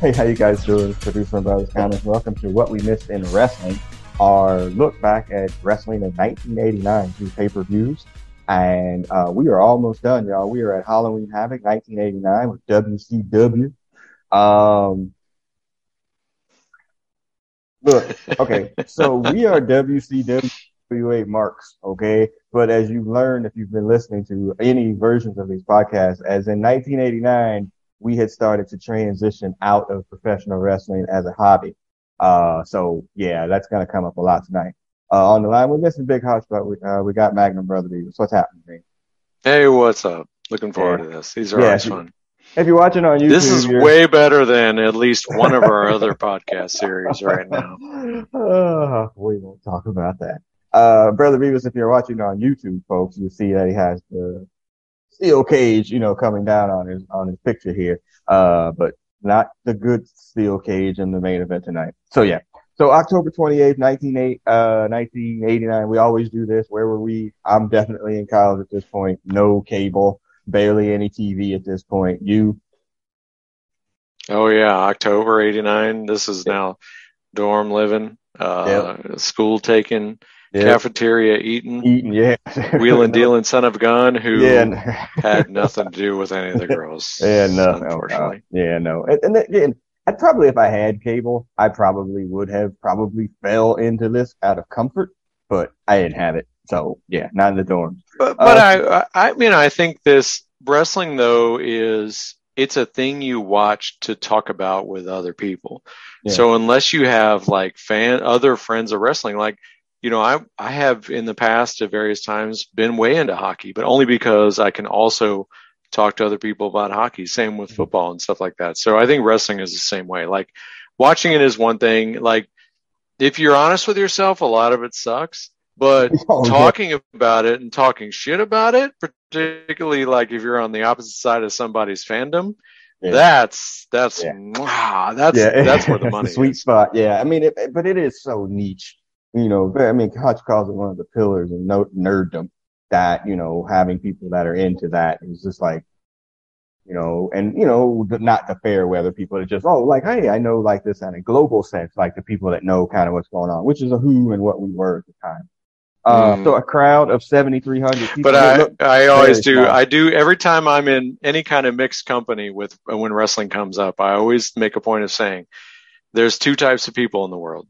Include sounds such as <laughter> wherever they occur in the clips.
Hey, how you guys doing? Producer Brothers Comments. Welcome to What We Missed in Wrestling, our look back at wrestling in 1989 through pay-per-views. And uh, we are almost done, y'all. We are at Halloween Havoc 1989 with WCW. Um, look, okay, so we are WCW marks, okay? But as you've learned, if you've been listening to any versions of these podcasts, as in 1989, we had started to transition out of professional wrestling as a hobby. Uh, so yeah, that's going to come up a lot tonight. Uh, on the line with this is Big Hotspot. We, uh, we got Magnum Brother Beavis. What's happening, man? Hey, what's up? Looking forward yeah. to this. These are Yeah, always if you- fun. If you're watching on YouTube, This is way better than at least one of our other podcast series right now. <laughs> Uh, we won't talk about that. Uh, Brother Beavis, if you're watching on YouTube, folks, you see that he has the steel cage, you know, coming down on his, on his picture here. Uh, but not the good steel cage in the main event tonight. So yeah. So October 28th, 19, uh, 1989, we always do this. Where were we? I'm definitely in college at this point. No cable, barely any TV at this point. You, Oh yeah, October '89. This is now dorm living, uh, school taking, yeah, cafeteria eating, eating, yeah. <laughs> wheeling dealing son of a gun who Yeah. <laughs> had nothing to do with any of the girls. <laughs> Yeah, no, unfortunately. no. yeah, no. And, and again, I'd probably, if I had cable, I probably would have probably fell into this out of comfort, but I didn't have it. So yeah, not in the dorm. But, but Uh, I, I mean, I think this wrestling though is it's a thing you watch to talk about with other people. Yeah. So unless you have like fan, other friends of wrestling, like, you know, I, I have in the past at various times been way into hockey, but only because I can also talk to other people about hockey. Same with Mhm. football and stuff like that. So I think wrestling is the same way. Like watching it is one thing. Like if you're honest with yourself, a lot of it sucks, but <laughs> Oh, yeah. talking about it and talking shit about it, particularly like if you're on the opposite side of somebody's fandom, Yeah. that's that's Yeah. that's yeah, that's where <laughs> the money sweet is. spot. Yeah, I mean, it, but it is so niche. You know, I mean, Hutch calls it one of the pillars of no, nerddom. That you know, having people that are into that is just like, you know, and you know, the, not the fair weather people that just oh, like hey, I know like this in a global sense, like the people that know kind of what's going on, which is a who and what we were at the time. Uh, Mm. so a crowd of seventy three hundred people. But I, Look, I always do. I do every time I'm in any kind of mixed company with when wrestling comes up. I always make a point of saying there's two types of people in the world: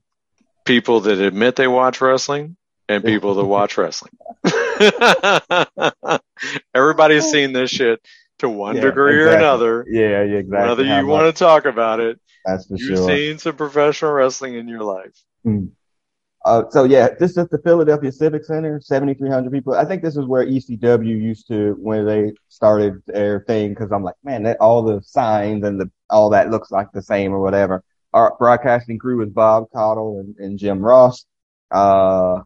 people that admit they watch wrestling and people that <laughs> watch wrestling. <laughs> Everybody's seen this shit to one Yeah, degree or another. yeah, yeah, exactly. Whether How you much- want to talk about it, that's for you've sure. seen some professional wrestling in your life. Uh, so yeah, this is the Philadelphia Civic Center, 7,300 people. I think this is where ECW used to, when they started their thing, cause I'm like, man, that, all the signs and the, all that looks like the same or whatever. Our broadcasting crew was Bob Caudle and, and Jim Ross. Uh,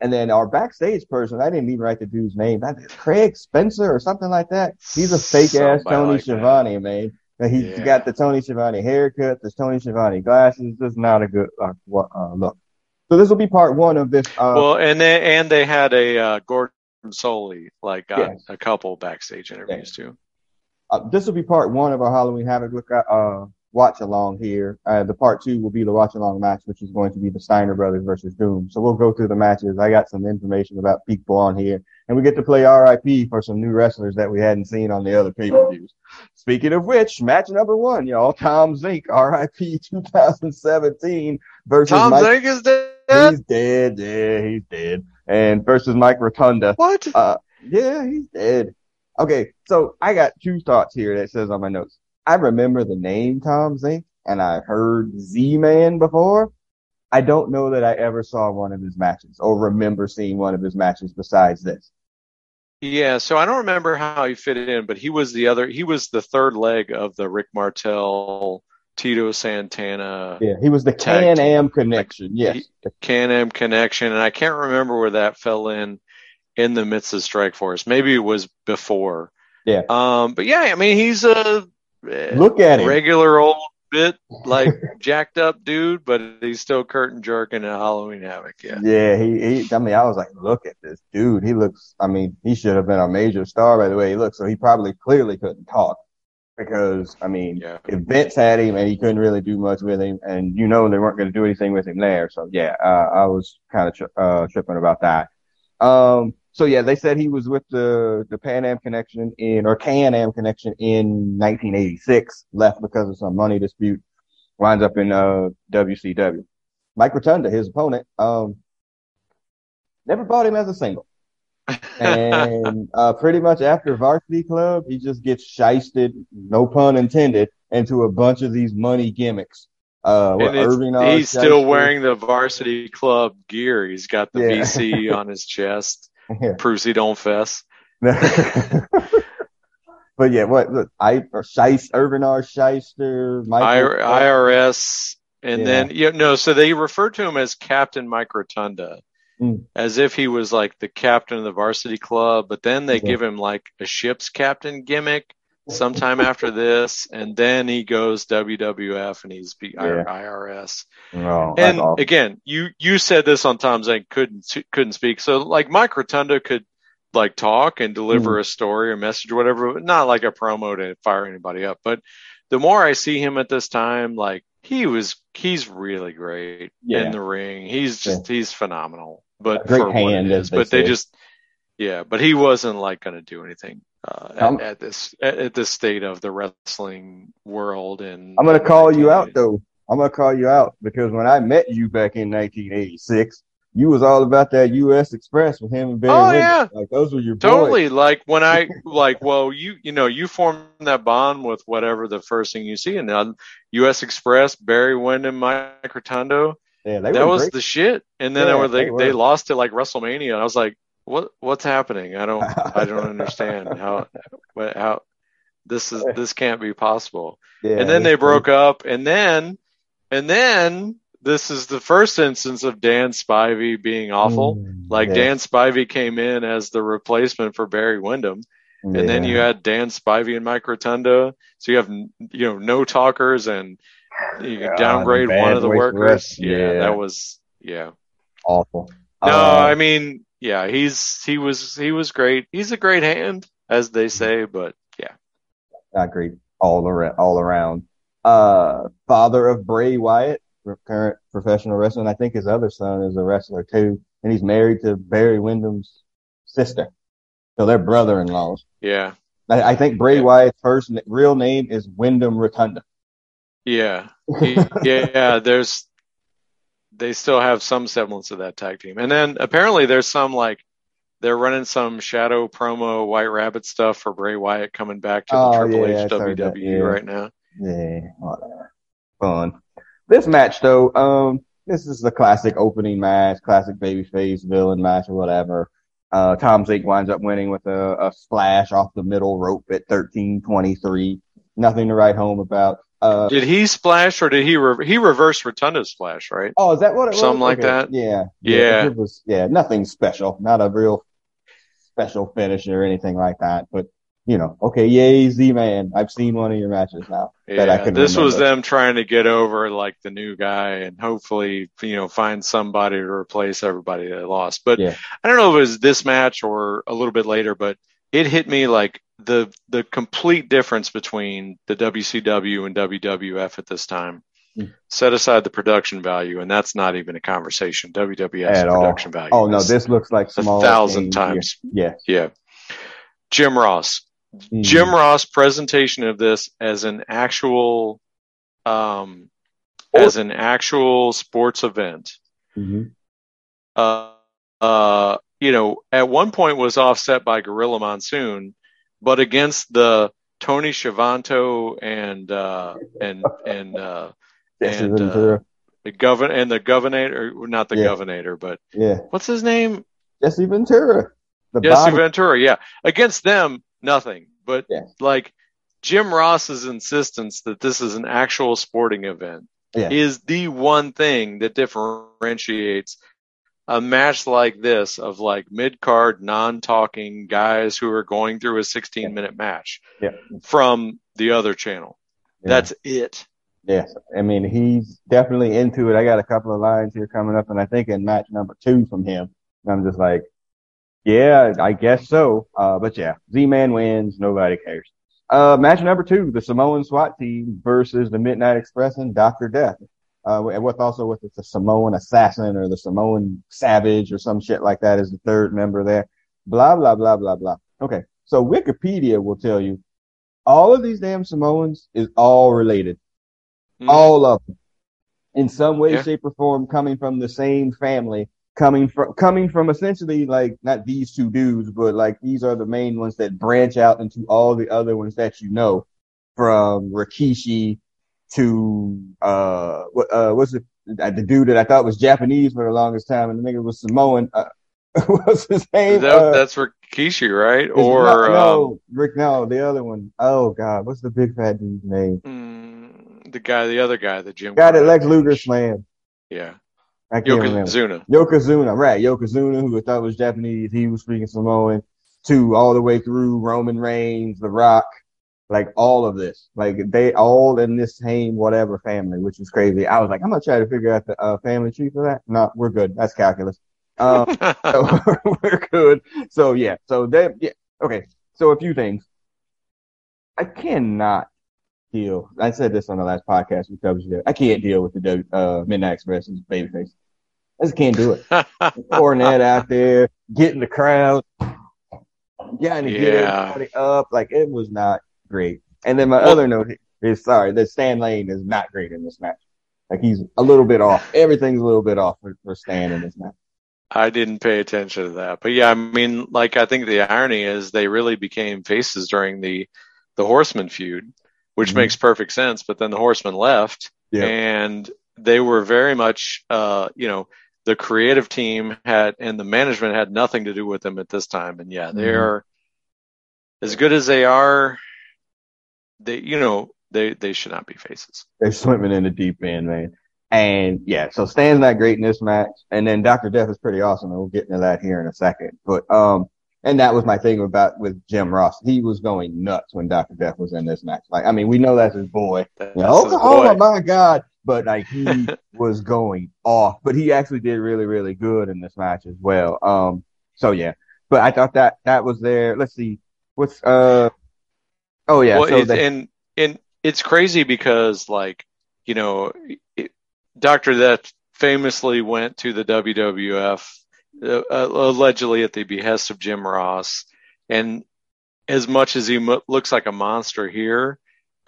and then our backstage person, I didn't even write the dude's name. That Craig Spencer or something like that. He's a fake ass Somebody Tony like that. Schiavone, man. He's Yeah. got the Tony Schiavone haircut, the Tony Schiavone glasses. This is not a good uh, uh, look. So this will be part one of this. Uh, well, and they and they had a uh, Gordon Solie like got Yes. a couple backstage interviews too. uh, this will be part one of our Halloween Havoc look uh, watch along here. Uh, the part two will be the watch along match, which is going to be the Steiner brothers versus Doom. So we'll go through the matches. I got some information about people on here, and we get to play RIP for some new wrestlers that we hadn't seen on the other pay per views. Speaking of which, match number one, y'all, Tom Zenk, RIP 2017 versus Tom Mike. Zenk is dead. He's dead. Yeah, he's dead. And versus Mike Rotunda. What? Uh, yeah, he's dead. Okay, so I got two thoughts here that says on my notes. I remember the name Tom Zenk, and I heard Z-Man before. I don't know that I ever saw one of his matches or remember seeing one of his matches besides this. Yeah, so I don't remember how he fit in, but he was the other. He was the third leg of the Rick Martel, Tito Santana, Yeah, he was the Can-Am connection. Yes. Can-Am connection, and I can't remember where that fell in in the midst of Strike Force. Maybe it was before. Yeah. Um, but yeah, I mean, he's a Look at him. regular old bit like <laughs> jacked up dude, but he's still curtain jerking at Halloween Havoc. Yeah. Yeah, he, he, I mean, I was like, look at this dude. He looks, I mean, he should have been a major star by the way he looks. So he probably clearly couldn't talk. because I mean, Yeah. if Vince had him and he couldn't really do much with him, and you know they weren't going to do anything with him there, so yeah, uh, I was kind of tri- uh, tripping about that. Um, so yeah, they said he was with the the Pan Am Connection in or Can Am Connection in 1986, left because of some money dispute, winds up in uh WCW. Mike Rotunda, his opponent, um, never bought him as a single. and <laughs> uh, pretty much after Varsity Club, he just gets shysted, no pun intended, into a bunch of these money gimmicks. Uh, he's still wearing the varsity club gear. He's got the Yeah. VC <laughs> on his chest. Yeah. Proves he don't fess. <laughs> but yeah, what look, I or Irvin R. Shyster, I, IRS, and Yeah. then you know, so they refer to him as Captain Mike Rotunda, Mm. as if he was like the captain of the varsity club. But then they Yeah. give him like a ship's captain gimmick sometime after this, and then he goes WWF and he's B- Yeah. IRS. Oh, And again, you you said this on Tom Zane couldn't couldn't speak. So like Mike Rotunda could like talk and deliver hmm. a story or message or whatever, but not like a promo to fire anybody up. But the more I see him at this time, like he was he's really great Yeah. in the ring. He's just he's phenomenal. But A great for hand, is. they But they say. just yeah, but he wasn't like going to do anything uh, I'm- at, at this at, at this state of the wrestling world. And I'm gonna call you out though. I'm gonna call you out because when I met you back in 1986, you was all about that U.S. Express with him and Barry Oh, yeah. like those were your boys. Totally. Like when I <laughs> like, well, you you know, you form that bond with whatever the first thing you see, and then U.S. Express, Barry Windham, Mike Rotundo, Yeah, they that was great. the shit. And then Yeah, they, were, they they were. they lost it like WrestleMania, and I was like, what what's happening? I don't I don't understand <laughs> how how this is this can't be possible. yeah, and then they broke up, and then and then this is the first instance of Dan Spivey being awful. Mm, Like yeah, Dan Spivey came in as the replacement for Barry Windham, and then you had Dan Spivey and Mike Rotunda. So you have you know no talkers, and you God, downgrade one of the workers. Yeah, Yeah. that was yeah. awful. No, Uh, I mean yeah, he's he was he was great. He's a great hand, as they say, but yeah, I agree all around. All around. Uh, father of Bray Wyatt, current professional wrestler. and I think his other son is a wrestler too, and he's married to Barry Windham's sister. So they're brother-in-laws. yeah, I, I think Bray Yeah. Wyatt's first real name is Windham Rotunda. yeah, <laughs> He- yeah. There's they still have some semblance of that tag team, and then apparently there's some like they're running some shadow promo White Rabbit stuff for Bray Wyatt coming back to the Oh, Triple yeah, H heard that, WWE yeah. right now. Yeah, whatever. Fun. This match though, um, this is the classic opening match, classic babyface villain match or whatever. Uh, Tom Zenk winds up winning with a, a splash off the middle rope at 13:23. Nothing to write home about. Uh, Did he splash or did he re- he reversed Rotunda's splash? Right? oh, is that what it was? Something like Okay. that? Yeah. Yeah. It was, yeah, nothing special. Not a real special finish or anything like that. But, you know, okay, yay, Z-Man. I've seen one of your matches now. that I Yeah, this was them trying to get over like the new guy and hopefully, you know, find somebody to replace everybody that lost. But Yeah. I don't know if it was this match or a little bit later, but it hit me like the the complete difference between the WCW and WWF at this time. Hmm. Set aside the production value, and that's not even a conversation. WWF's At all. production value. Oh no, this looks like a thousand times. here. Yeah. Jim Ross. Yeah. Jim Ross presentation of this as an actual um as an actual sports event Mhm. uh uh you know at one point was offset by Gorilla Monsoon but against the Tony Schiavone and uh and and uh and, uh, the govern and the governor not the Yeah. governor but yeah, what's his name Jesse Ventura. The Jesse body. Ventura, yeah. Against them, nothing. But Yeah. like Jim Ross's insistence that this is an actual sporting event Yeah. is the one thing that differentiates a match like this of like mid card, non talking guys who are going through a 16 minute match Yeah. from the other channel. Yeah. That's it. Yes, I mean he's definitely into it. I got a couple of lines here coming up, and I think in match number two from him, I'm just like, yeah, I guess so. Uh, but yeah, Z-Man wins. Nobody cares. Uh, match number two, the Samoan SWAT team versus the Midnight Express and Dr. Death. Uh, with also with the Samoan assassin or the Samoan savage or some shit like that is the third member there. Blah, blah, blah, blah, blah. Okay. So Wikipedia will tell you all of these damn Samoans is all related. Mm. All of them. In some way, yeah. shape, or form, coming from the same family, coming from coming from essentially like not these two dudes, but like these are the main ones that branch out into all the other ones that you know, from Rikishi to uh what uh what's the the dude that I thought was Japanese for the longest time, and the nigga was Samoan. Uh, <laughs> what's his name? That, uh, that's Rikishi, right? Or no, no um, Rick? No, the other one. Oh God, what's the big fat dude's name? Mm, the guy, the other guy, the Jim guy that Lex Luger slammed. Yeah. I can't Yokozuna. remember. Yokozuna, right. Yokozuna, who I thought was Japanese, he was speaking Samoan, to all the way through Roman Reigns, The Rock, like all of this. Like they all in this same whatever family, which is crazy. I was like, I'm gonna try to figure out the uh, family tree for that. No, we're good. That's calculus. Um, <laughs> so <laughs> we're good. So yeah. So they, yeah. Okay. So a few things. I cannot deal. I said this on the last podcast with covered I can't deal with the uh, Midnight Express's babyface. I just can't do it. <laughs> Cornette out there, getting the crowd, getting to yeah. get everybody up. Like it was not great. And then my well, other note is sorry that Stan Lane is not great in this match. Like he's a little bit off. Everything's a little bit off for, for Stan in this match. I didn't pay attention to that, but yeah, I mean, like I think the irony is they really became faces during the the Horseman feud, which mm-hmm. makes perfect sense. But then the Horseman left, yeah. and they were very much, uh, you know, the creative team had and the management had nothing to do with them at this time. And yeah, they're mm-hmm. as good as they are. They, you know, they they should not be faces. They're swimming in the deep end, man. And yeah, so Stan's not great in this match, and then Doctor Death is pretty awesome. And we'll get into that here in a second. But um, and that was my thing about with Jim Ross. He was going nuts when Doctor Death was in this match. Like, I mean, we know that's his boy. That's you know, oh, boy. oh my god! but like he <laughs> was going off. But he actually did really, really good in this match as well. Um, so yeah, but I thought that that was there. Let's see, what's uh, oh yeah, well, so they, and and it's crazy because like you know, Doctor that famously went to the WWF uh, uh, allegedly at the behest of Jim Ross, and as much as he mo- looks like a monster here,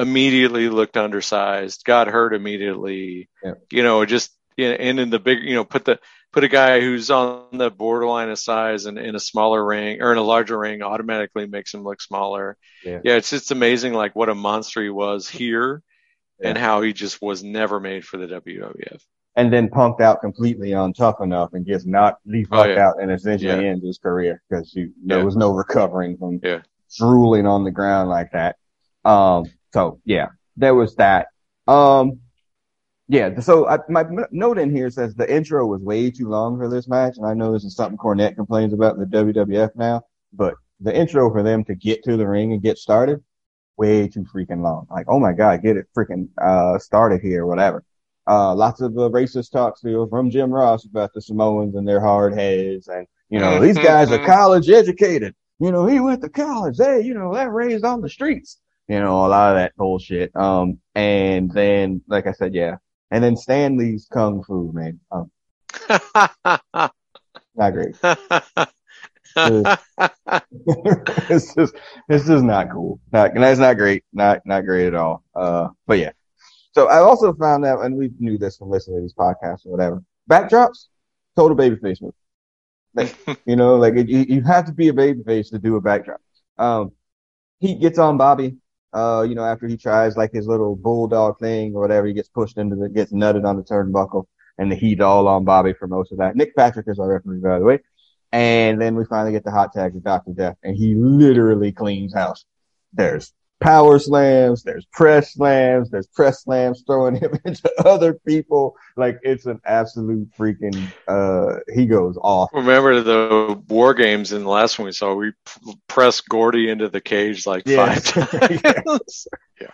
immediately looked undersized, got hurt immediately. Yeah. You know, just and in the big, you know, put the put a guy who's on the borderline of size and in a smaller ring or in a larger ring automatically makes him look smaller. Yeah, yeah it's just amazing like what a monster he was here yeah. and how he just was never made for the WWF. And then punked out completely on tough enough and gets not leave oh, yeah. out and essentially yeah. ends his career because there was no recovering from drooling on the ground like that. Um, so yeah, there was that. Um, yeah, so I, my note in here says the intro was way too long for this match, and I know this is something Cornette complains about in the WWF now, but the intro for them to get to the ring and get started, way too freaking long. Like, oh my god, get it freaking uh started here, whatever. Uh, lots of uh, racist talk still from Jim Ross about the Samoans and their hard heads, and you know these guys are college educated. You know, he went to college. Hey, you know, they're raised on the streets you know, a lot of that bullshit. Um, and then, like I said, yeah. And then Stan Lane's Kung Fu, man. Um, <laughs> not great. <laughs> it's just, it's just not cool. Not, that's not great. Not, not great at all. Uh, but yeah. So I also found out, and we knew this from listening to these podcasts or whatever, backdrops, total babyface move. Like, <laughs> you know, like it, you, you have to be a babyface to do a backdrop. Um, he gets on Bobby uh, you know, after he tries like his little bulldog thing or whatever, he gets pushed into the, gets nutted on the turnbuckle and the heat all on Bobby for most of that. Nick Patrick is our referee, by the way. And then we finally get the hot tag with Dr. Death and he literally cleans house. There's power slams, there's press slams, there's press slams throwing him <laughs> into other people. Like it's an absolute freaking, uh, he goes off. Remember the war games in the last one we saw, we pressed Gordy into the cage like five <laughs> times. <laughs> yeah.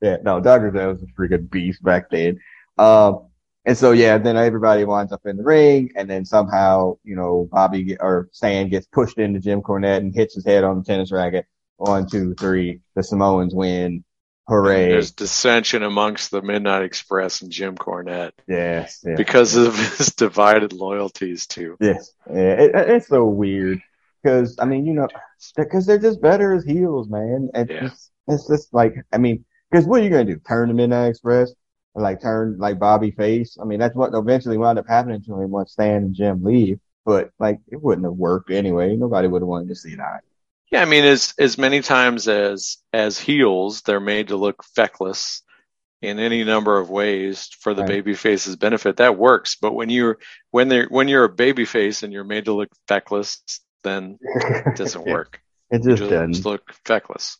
Yeah, no, Dr. Death was a freaking beast back then. Um, and so, yeah, then everybody winds up in the ring and then somehow, you know, Bobby get, or Stan gets pushed into Jim Cornette and hits his head on the tennis racket one, two, three. The Samoans win. Hooray! There's dissension amongst the Midnight Express and Jim Cornette. Yes, yes because of his <laughs> divided loyalties too. Yes, yeah, it, it's so weird because I mean, you know, because they're just better as heels, man. And Yeah. it's, it's just like, I mean, because what are you gonna do? Turn the Midnight Express? Or like turn like Bobby Face? I mean, that's what eventually wound up happening to him once Stan and Jim leave. But like, it wouldn't have worked anyway. Nobody would have wanted to see that. Yeah, I mean, as as many times as as heels, they're made to look feckless in any number of ways for the Right. baby face's benefit. That works. But when you're when they're when you're a baby face and you're made to look feckless, then it doesn't <laughs> work. It just just doesn't. look feckless.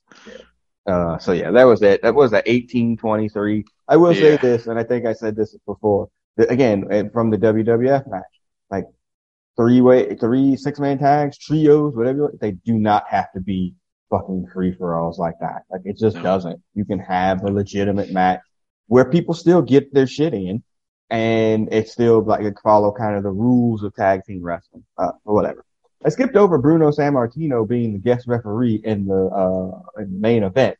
Uh, so yeah, that was it. That was at 1823. I will say this, and I think I said this before. Again, from the WWF match, three way, three six man tags, trios, whatever. you want, They do not have to be fucking free for alls like that. Like it just No. doesn't. You can have a legitimate match where people still get their shit in, and it's still like it follow kind of the rules of tag team wrestling, uh, or whatever. I skipped over Bruno Sammartino being the guest referee in the uh in the main event.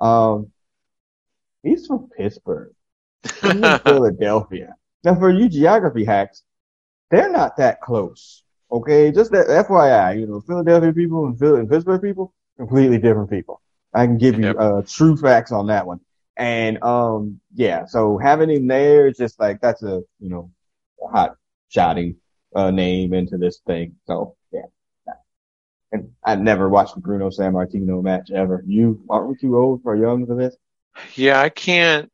Um, he's from Pittsburgh. He's in <laughs> Philadelphia. Now, for you geography hacks, they're not that close. Okay, just that FYI, you know, Philadelphia people and, Phil- and Pittsburgh people, completely different people. I can give you Yep. uh, true facts on that one. And um, yeah, so having him there is just like that's a you know hot shotting uh, name into this thing. So yeah. And I've never watched the Bruno Sammartino match ever. You aren't we too old for young for this? Yeah, I can't.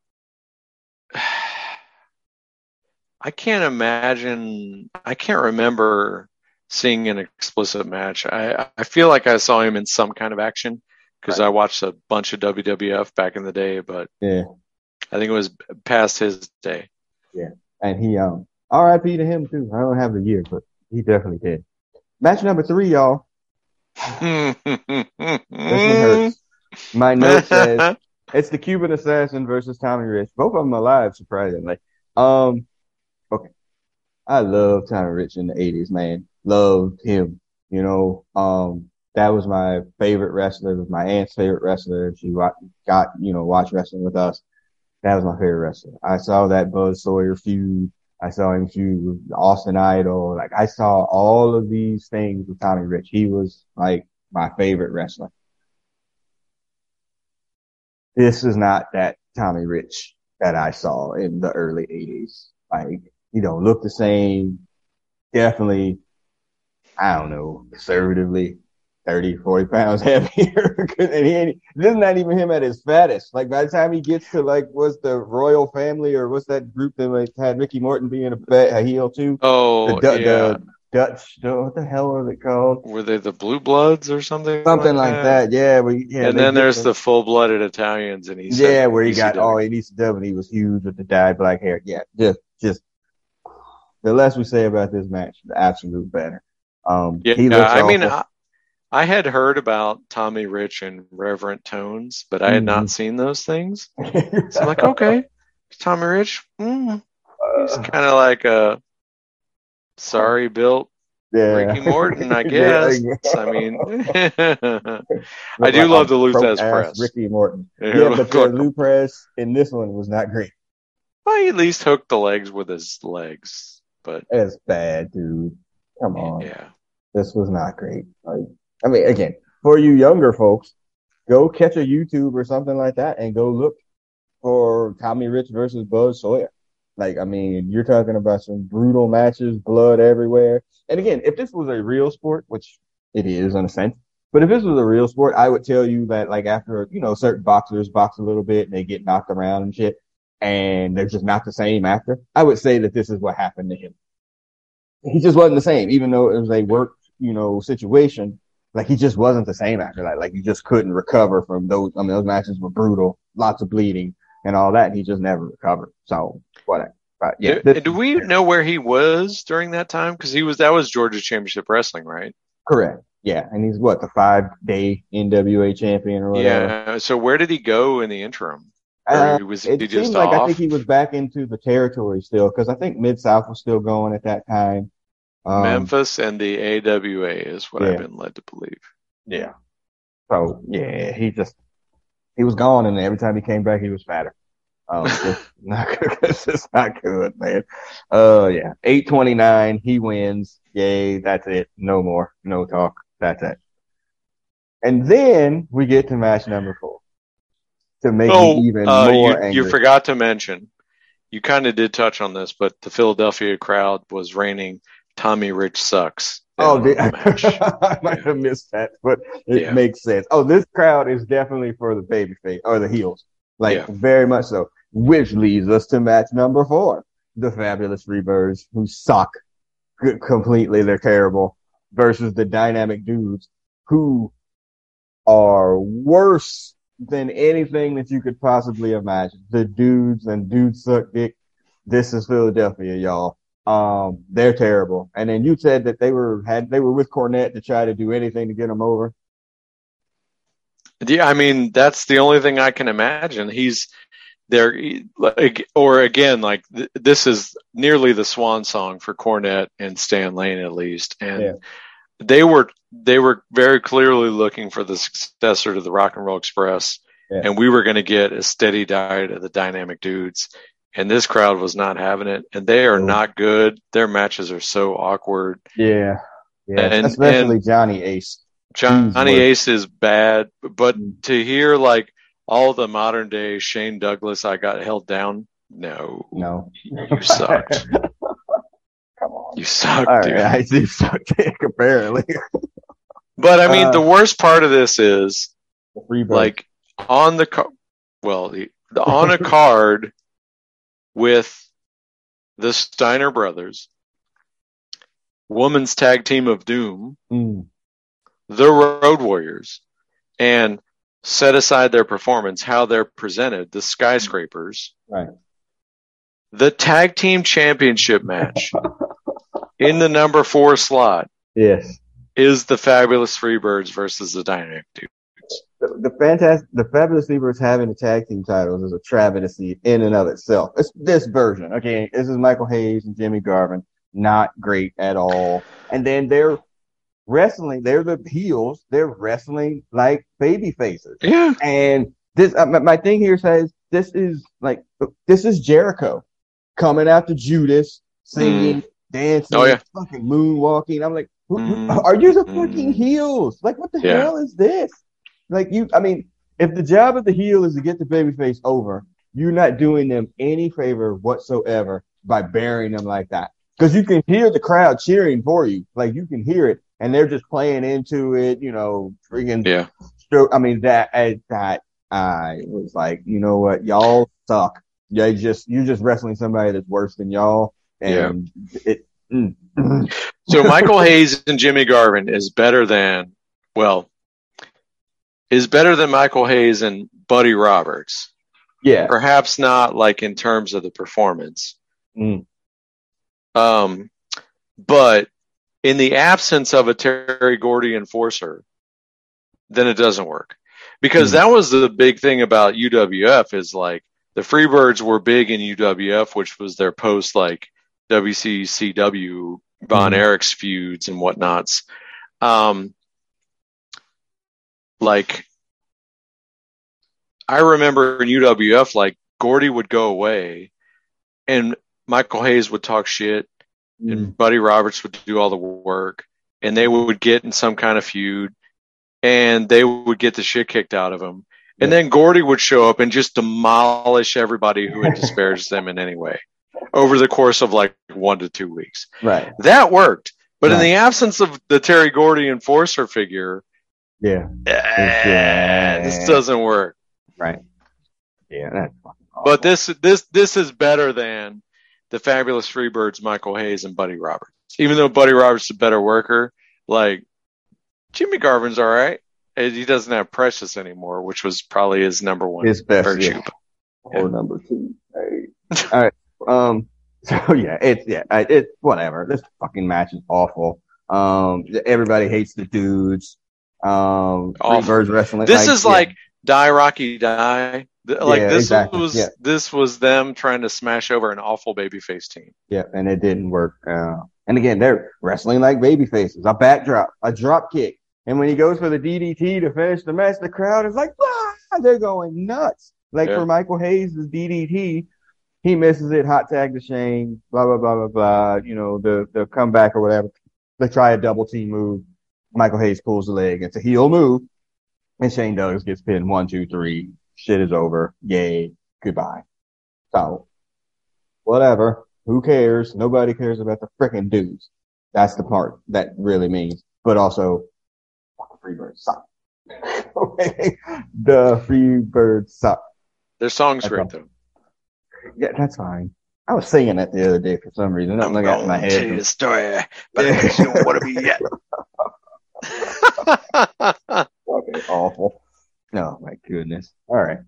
I can't imagine. I can't remember seeing an explicit match. I I feel like I saw him in some kind of action because I watched a bunch of WWF back in the day, but Yeah. I think it was past his day. Yeah, and he, um, RIP to him too. I don't have the year, but he definitely did. Match number three, y'all. This one hurts. My <laughs> note says it's the Cuban Assassin versus Tommy Rich. Both of them alive, surprisingly. Um, okay. I love Tommy Rich in the 80s, man. Loved him. You know, um, that was my favorite wrestler. It was my aunt's favorite wrestler. She got, you know, watch wrestling with us. That was my favorite wrestler. I saw that Buzz Sawyer feud. I saw him feud with Austin Idol. Like I saw all of these things with Tommy Rich. He was like my favorite wrestler. This is not that Tommy Rich that I saw in the early 80s. Like, you don't look the same. Definitely, I don't know, conservatively 30, 40 pounds <laughs> heavier. and he ain't, this is not even him at his fattest. Like by the time he gets to like, what's the royal family or what's that group that like had Ricky Morton being a, fat, a heel too? oh The, Du- yeah, the Dutch, the- what the hell are they called? were they the Blue Bloods or something? Something like that. Yeah. We, yeah. and then there's the- the full-blooded Italians, and he's yeah, where he got all he needs to do, and he was huge with the dyed black hair. Yeah, just, just the less we say about this match, the absolute better. Um, Yeah, he looks I mean. I, I had heard about Tommy Rich and Reverent Tones, but I had Mhm. not seen those things. <laughs> So I'm like, okay, Tommy Rich, mm, he's Uh, kind of like a sorry built yeah. Ricky Morton, I <laughs> Yeah, guess. I mean, <laughs> I do like love the Lou Thesz press. Ricky Morton. Yeah, Yeah, but the Lou press in this one was not great. well, he at least hooked the legs with his legs, but It's bad, dude. Come on. yeah, this was not great. Like, I mean, again, for you younger folks, go catch a YouTube or something like that and go look for Tommy Rich versus Buzz Sawyer. Like, I mean, you're talking about some brutal matches, blood everywhere. And again, if this was a real sport, which it is in a sense, but if this was a real sport, I would tell you that like after, you know, certain boxers box a little bit and they get knocked around and shit and they're just not the same after, I would say that this is what happened to him. He just wasn't the same, even though it was a work, you know, situation. Like he just wasn't the same after that. Like he just couldn't recover from those. I mean, those matches were brutal, lots of bleeding and all that. And he just never recovered. So whatever. But yeah, do, this- do we know where he was during that time? Because he was that was Georgia Championship Wrestling, right? correct. Yeah, and he's what the five day NWA champion or whatever. Yeah. So where did he go in the interim? Uh, was it he just seems like off? I think he was back into the territory still because I think Mid South was still going at that time. Um, Memphis and the AWA is what yeah. I've been led to believe. Yeah. So yeah, he just he was gone, and every time he came back, he was fatter. Um, <laughs> just not good. It's not good, man. Uh, yeah, eight twenty nine. He wins. Yay! That's it. No more. No talk. That's it. And then we get to match number four to make Oh, me even uh, more you, angry. you forgot to mention, you kind of did touch on this, but the Philadelphia crowd was raining Tommy Rich sucks. Oh, down did, on the. I might have missed that, but it Yeah. makes sense. Oh, this crowd is definitely for the baby face or the heels, like Yeah. very much so. Which leads us to match number four: the Fabulous Freebirds, who suck completely. They're terrible versus the Dynamic Dudes, who are worse than anything that you could possibly imagine. The dudes and dudes suck dick. This is Philadelphia, y'all. Um, they're terrible. And then you said that they were had they were with Cornette to try to do anything to get him over. Yeah, I mean that's the only thing I can imagine. He's there, like, or again, like th- this is nearly the swan song for Cornette and Stan Lane at least, and Yeah. They were they were very clearly looking for the successor to the Rock and Roll Express, Yeah. and we were going to get a steady diet of the dynamic dudes. And this crowd was not having it, and they are No. not good. Their matches are so awkward. Yeah. Yeah. And- Especially Johnny Ace. Johnny. Ace is bad, but Mm. to hear like all the modern day Shane Douglas, I got held down. No, No. you sucked. <laughs> You suck, All dude. right, <laughs> I do suck dick apparently. <laughs> But I mean, Uh, the worst part of this is like on the car. Well, the, the on a <laughs> card with the Steiner brothers, women's tag team of doom, Mm. the Road Warriors, and set aside their performance, how they're presented, the skyscrapers, Right. the tag team championship match in the number four slot Yes. is the fabulous Freebirds versus the Dynamic Dude. The, the fantastic, the Fabulous Freebirds having the tag team titles is a travesty in and of itself. It's this version. Okay. This is Michael Hayes and Jimmy Garvin. Not great at all. And then they're wrestling. They're the heels. They're wrestling like baby faces. Yeah. And this, uh, my, my thing here says this is like, this is Jericho coming after Judas, singing, dancing, Oh, yeah. fucking moonwalking. I'm like, who, who- Mm. are you the fucking Mm. heels? Like, what the Yeah. hell is this? Like, you, I mean, if the job of the heel is to get the babyface over, you're not doing them any favor whatsoever by burying them like that. Cause you can hear the crowd cheering for you. Like, you can hear it and they're just playing into it, you know, freaking Yeah. I mean, that, I- that, I was like, you know what? Y'all suck. Yeah, just, you're just wrestling somebody that's worse than y'all. And it, mm, mm. <laughs> So Michael Hayes and Jimmy Garvin is better than, well, is better than Michael Hayes and Buddy Roberts. yeah. Perhaps not like in terms of the performance. Mm. Um, but in the absence of a Terry Gordy enforcer, then it doesn't work. Because Mm. that was the big thing about UWF is like the Freebirds were big in UWF, which was their post like WCCW, Von Mhm. Erich's feuds and whatnots. Um, like I remember in UWF, like Gordy would go away and Michael Hayes would talk shit Mm. and Buddy Roberts would do all the work and they would get in some kind of feud and they would get the shit kicked out of them. And then Gordy would show up and just demolish everybody who had disparaged them in any way over the course of like one to two weeks. Right. That worked. But in the absence of the Terry Gordy enforcer figure, Yeah. eh, this doesn't work. Right. Yeah. That's awful. But this this this is better than the fabulous Freebirds, Michael Hayes and Buddy Roberts. Even though Buddy Roberts is a better worker, like Jimmy Garvin's all right. He doesn't have Precious anymore, which was probably his number one his best virtue. yeah. or number two. Hey. <laughs> All right. Um. <laughs> So yeah, it's yeah, it's whatever. This fucking match is awful. Um. Everybody hates the dudes. Um. Freebirds wrestling. This is yeah. like Die Rocky Die. Like Yeah, this exactly. was Yeah. this was them trying to smash over an awful babyface team. Yeah, and it didn't work. Uh, and again, they're wrestling like baby faces. A backdrop, a drop kick, And when he goes for the DDT to finish the match, the crowd is like, ah, they're going nuts. Like for Michael Hayes' DDT, he misses it, hot tag to Shane, blah, blah, blah, blah, blah. You know, the, the comeback or whatever. They try a double team move. Michael Hayes pulls the leg. It's a heel move. And Shane Douglas gets pinned one, two, three. Shit is over. Yay. Goodbye. So, whatever. Who cares? Nobody cares about the frickin' dudes. That's the part that really means. But also, Freebirds suck. <laughs> okay? The Freebirds suck. Their song's That's great all. though. Yeah, that's fine. I was singing that the other day for some reason. I'm looking at my tell you head. the story, but Yeah. you don't want to be yet. <laughs> Okay, awful. Oh my goodness. All right.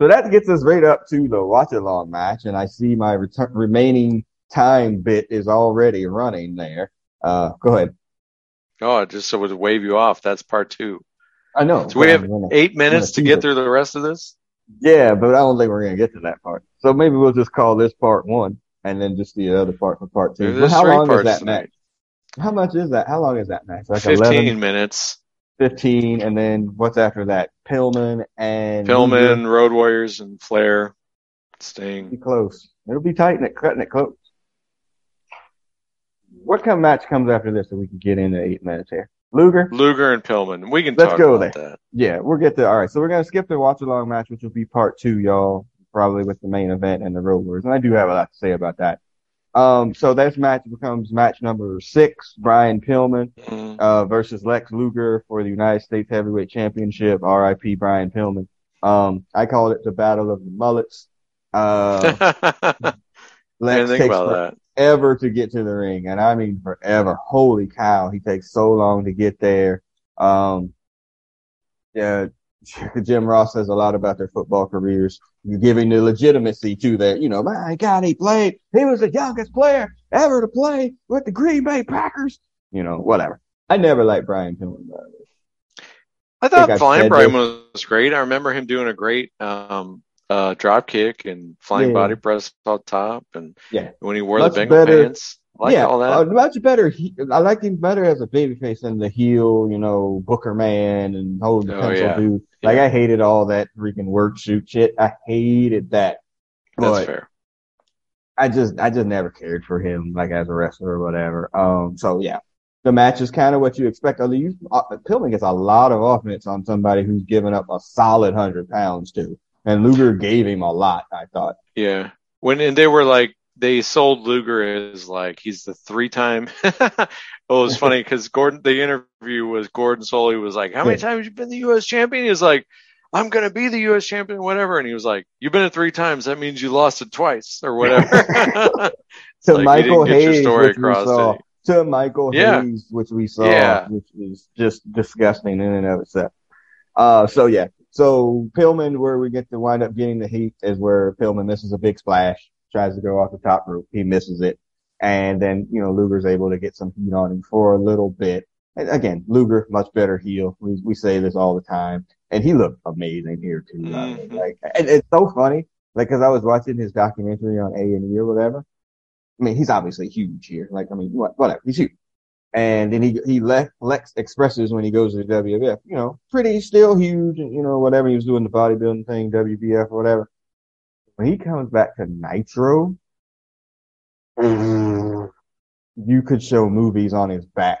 So that gets us right up to the watch along match, and I see my return, remaining time bit is already running there. Uh, go ahead. oh, just so to wave you off, that's part two. I know. So we have eight minutes to get it. through the rest of this. Yeah, but I don't think we're gonna get to that part. So maybe we'll just call this part one, and then just the other part for part two. There's how long is that match? How much is that? How long is that match? Like 15 11, minutes. 15, and then what's after that? Pillman and Pillman, Road Warriors, and Flair, Sting. Be close. It'll be tight and it cutting it close. What kind of match comes after this that we can get into eight minutes here? Luger? Luger and Pillman. We can Let's talk go about there. that. Yeah, we'll get there. All right, so we're gonna skip the watch along match, which will be part two, y'all, probably with the main event and the Road Warriors. And I do have a lot to say about that. Um, so this match becomes match number six, Brian Pillman, Mhm. uh, versus Lex Luger for the United States Heavyweight Championship. R.I.P. Brian Pillman. Um, I called it the Battle of the Mullets. Uh, <laughs> Lex takes about that. Forever to get to the ring, and I mean forever. Holy cow, he takes so long to get there. Um, yeah, <laughs> Jim Ross says a lot about their football careers, You're giving the legitimacy to that. you know, my God, he played. He was the youngest player ever to play with the Green Bay Packers. You know, whatever. I never liked Brian Pillman. by. I thought Flying Brian was great. I remember him doing a great um, uh, drop kick and flying Yeah. body press off top, and Yeah. when he wore Much the Bengal better. pants, like yeah, all that. uh, much better. He, I liked him better as a babyface than the heel, you know, Booker man and holding the Oh, pencil yeah. dude. Like Yeah. I hated all that freaking work shoot shit. I hated that. That's But fair. I just, I just never cared for him, like as a wrestler or whatever. Um, so yeah, the match is kind of what you expect. Although you, uh, Pillman gets a lot of offense on somebody who's given up a solid hundred pounds to, and Luger gave him a lot. I thought. Yeah. When and they were like they sold Luger as like he's the three time. oh, <laughs> it was funny because Gordon. The interview was Gordon Solie was like, "How many times you been the U.S. champion?" He was like, "I'm gonna be the U.S. champion, whatever." And he was like, "You've been it three times. That means you lost it twice or whatever." <laughs> <laughs> To like, Michael Hayes, which we saw. To Michael Yeah. Hayes, which we saw, Yeah. which is just disgusting in and of itself. Uh, so yeah. So Pillman, where we get to wind up getting the heat is where Pillman misses a big splash, tries to go off the top rope, he misses it, and then you know Luger's able to get some heat on him for a little bit. And again, Luger much better heel. We we say this all the time, and he looked amazing here too. Mhm. Like, and it's so funny, like because I was watching his documentary on A and E or whatever. I mean, he's obviously huge here. Like, I mean, whatever, he's huge. And then he he left Lex expresses when he goes to the WWF, you know, pretty still huge, and you know, whatever he was doing the bodybuilding thing, WBF or whatever. When he comes back to Nitro, mm-hmm. you could show movies on his back.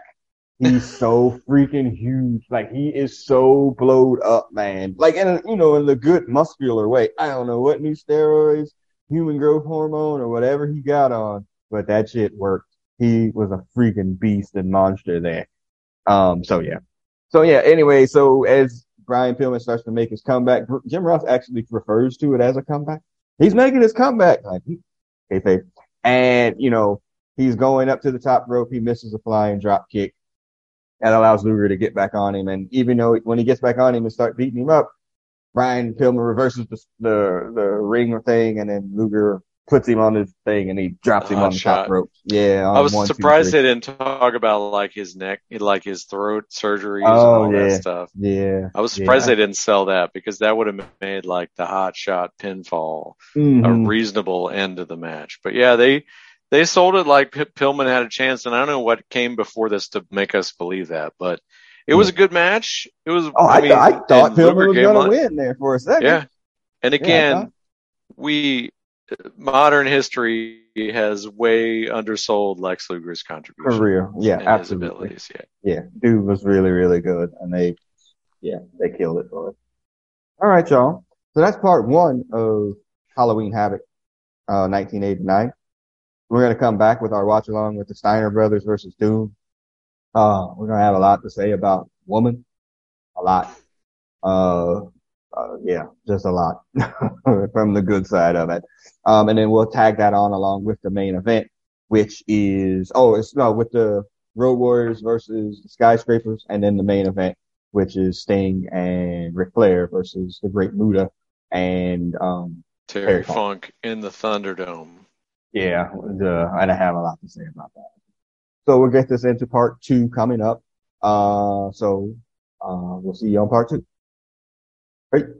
He's so <laughs> freaking huge. Like he is so blowed up, man. Like in a, you know, in the good muscular way. I don't know what new steroids, human growth hormone, or whatever he got on, but that shit worked. He was a freaking beast and monster there. Um, so yeah. So yeah, anyway, so as Brian Pillman starts to make his comeback, Jim Ross actually refers to it as a comeback. He's making his comeback. Like. And, you know, he's going up to the top rope. He misses a flying drop kick. That allows Luger to get back on him. And even though when he gets back on him and start beating him up, Brian Pillman reverses the, the, the ring thing and then Luger puts him on his thing and he drops him Hot on the top shot. rope. Yeah. I was one, surprised three. they didn't talk about like his neck, like his throat surgeries Oh, and all yeah. that stuff. Yeah. I was surprised Yeah. they didn't sell that because that would have made like the hot shot pinfall Mhm. a reasonable end of the match. But yeah, they they sold it like P- Pillman had a chance, and I don't know what came before this to make us believe that, but It was a good match. It was. Oh, I, I, mean, I thought Pillman was going to win there for a second. Yeah, and again, we modern history has way undersold Lex Luger's contribution. career. Yeah, absolutely. Yeah. Yeah, dude was really, really good, and they, yeah, they killed it for us. All right, y'all. So that's part one of Halloween Havoc, uh, 1989. We're gonna come back with our watch along with the Steiner Brothers versus Doom. Uh, we're gonna have a lot to say about Woman, a lot. Uh, uh yeah, just a lot <laughs> from the good side of it. Um, and then we'll tag that on along with the main event, which is oh, it's no with the Road Warriors versus the Skyscrapers, and then the main event, which is Sting and Ric Flair versus the Great Muta and um Terry Terry Funk. Funk in the Thunderdome. yeah, the, and I have a lot to say about that. So we'll get this into part two coming up. Uh, so uh, we'll see you on part two. Great.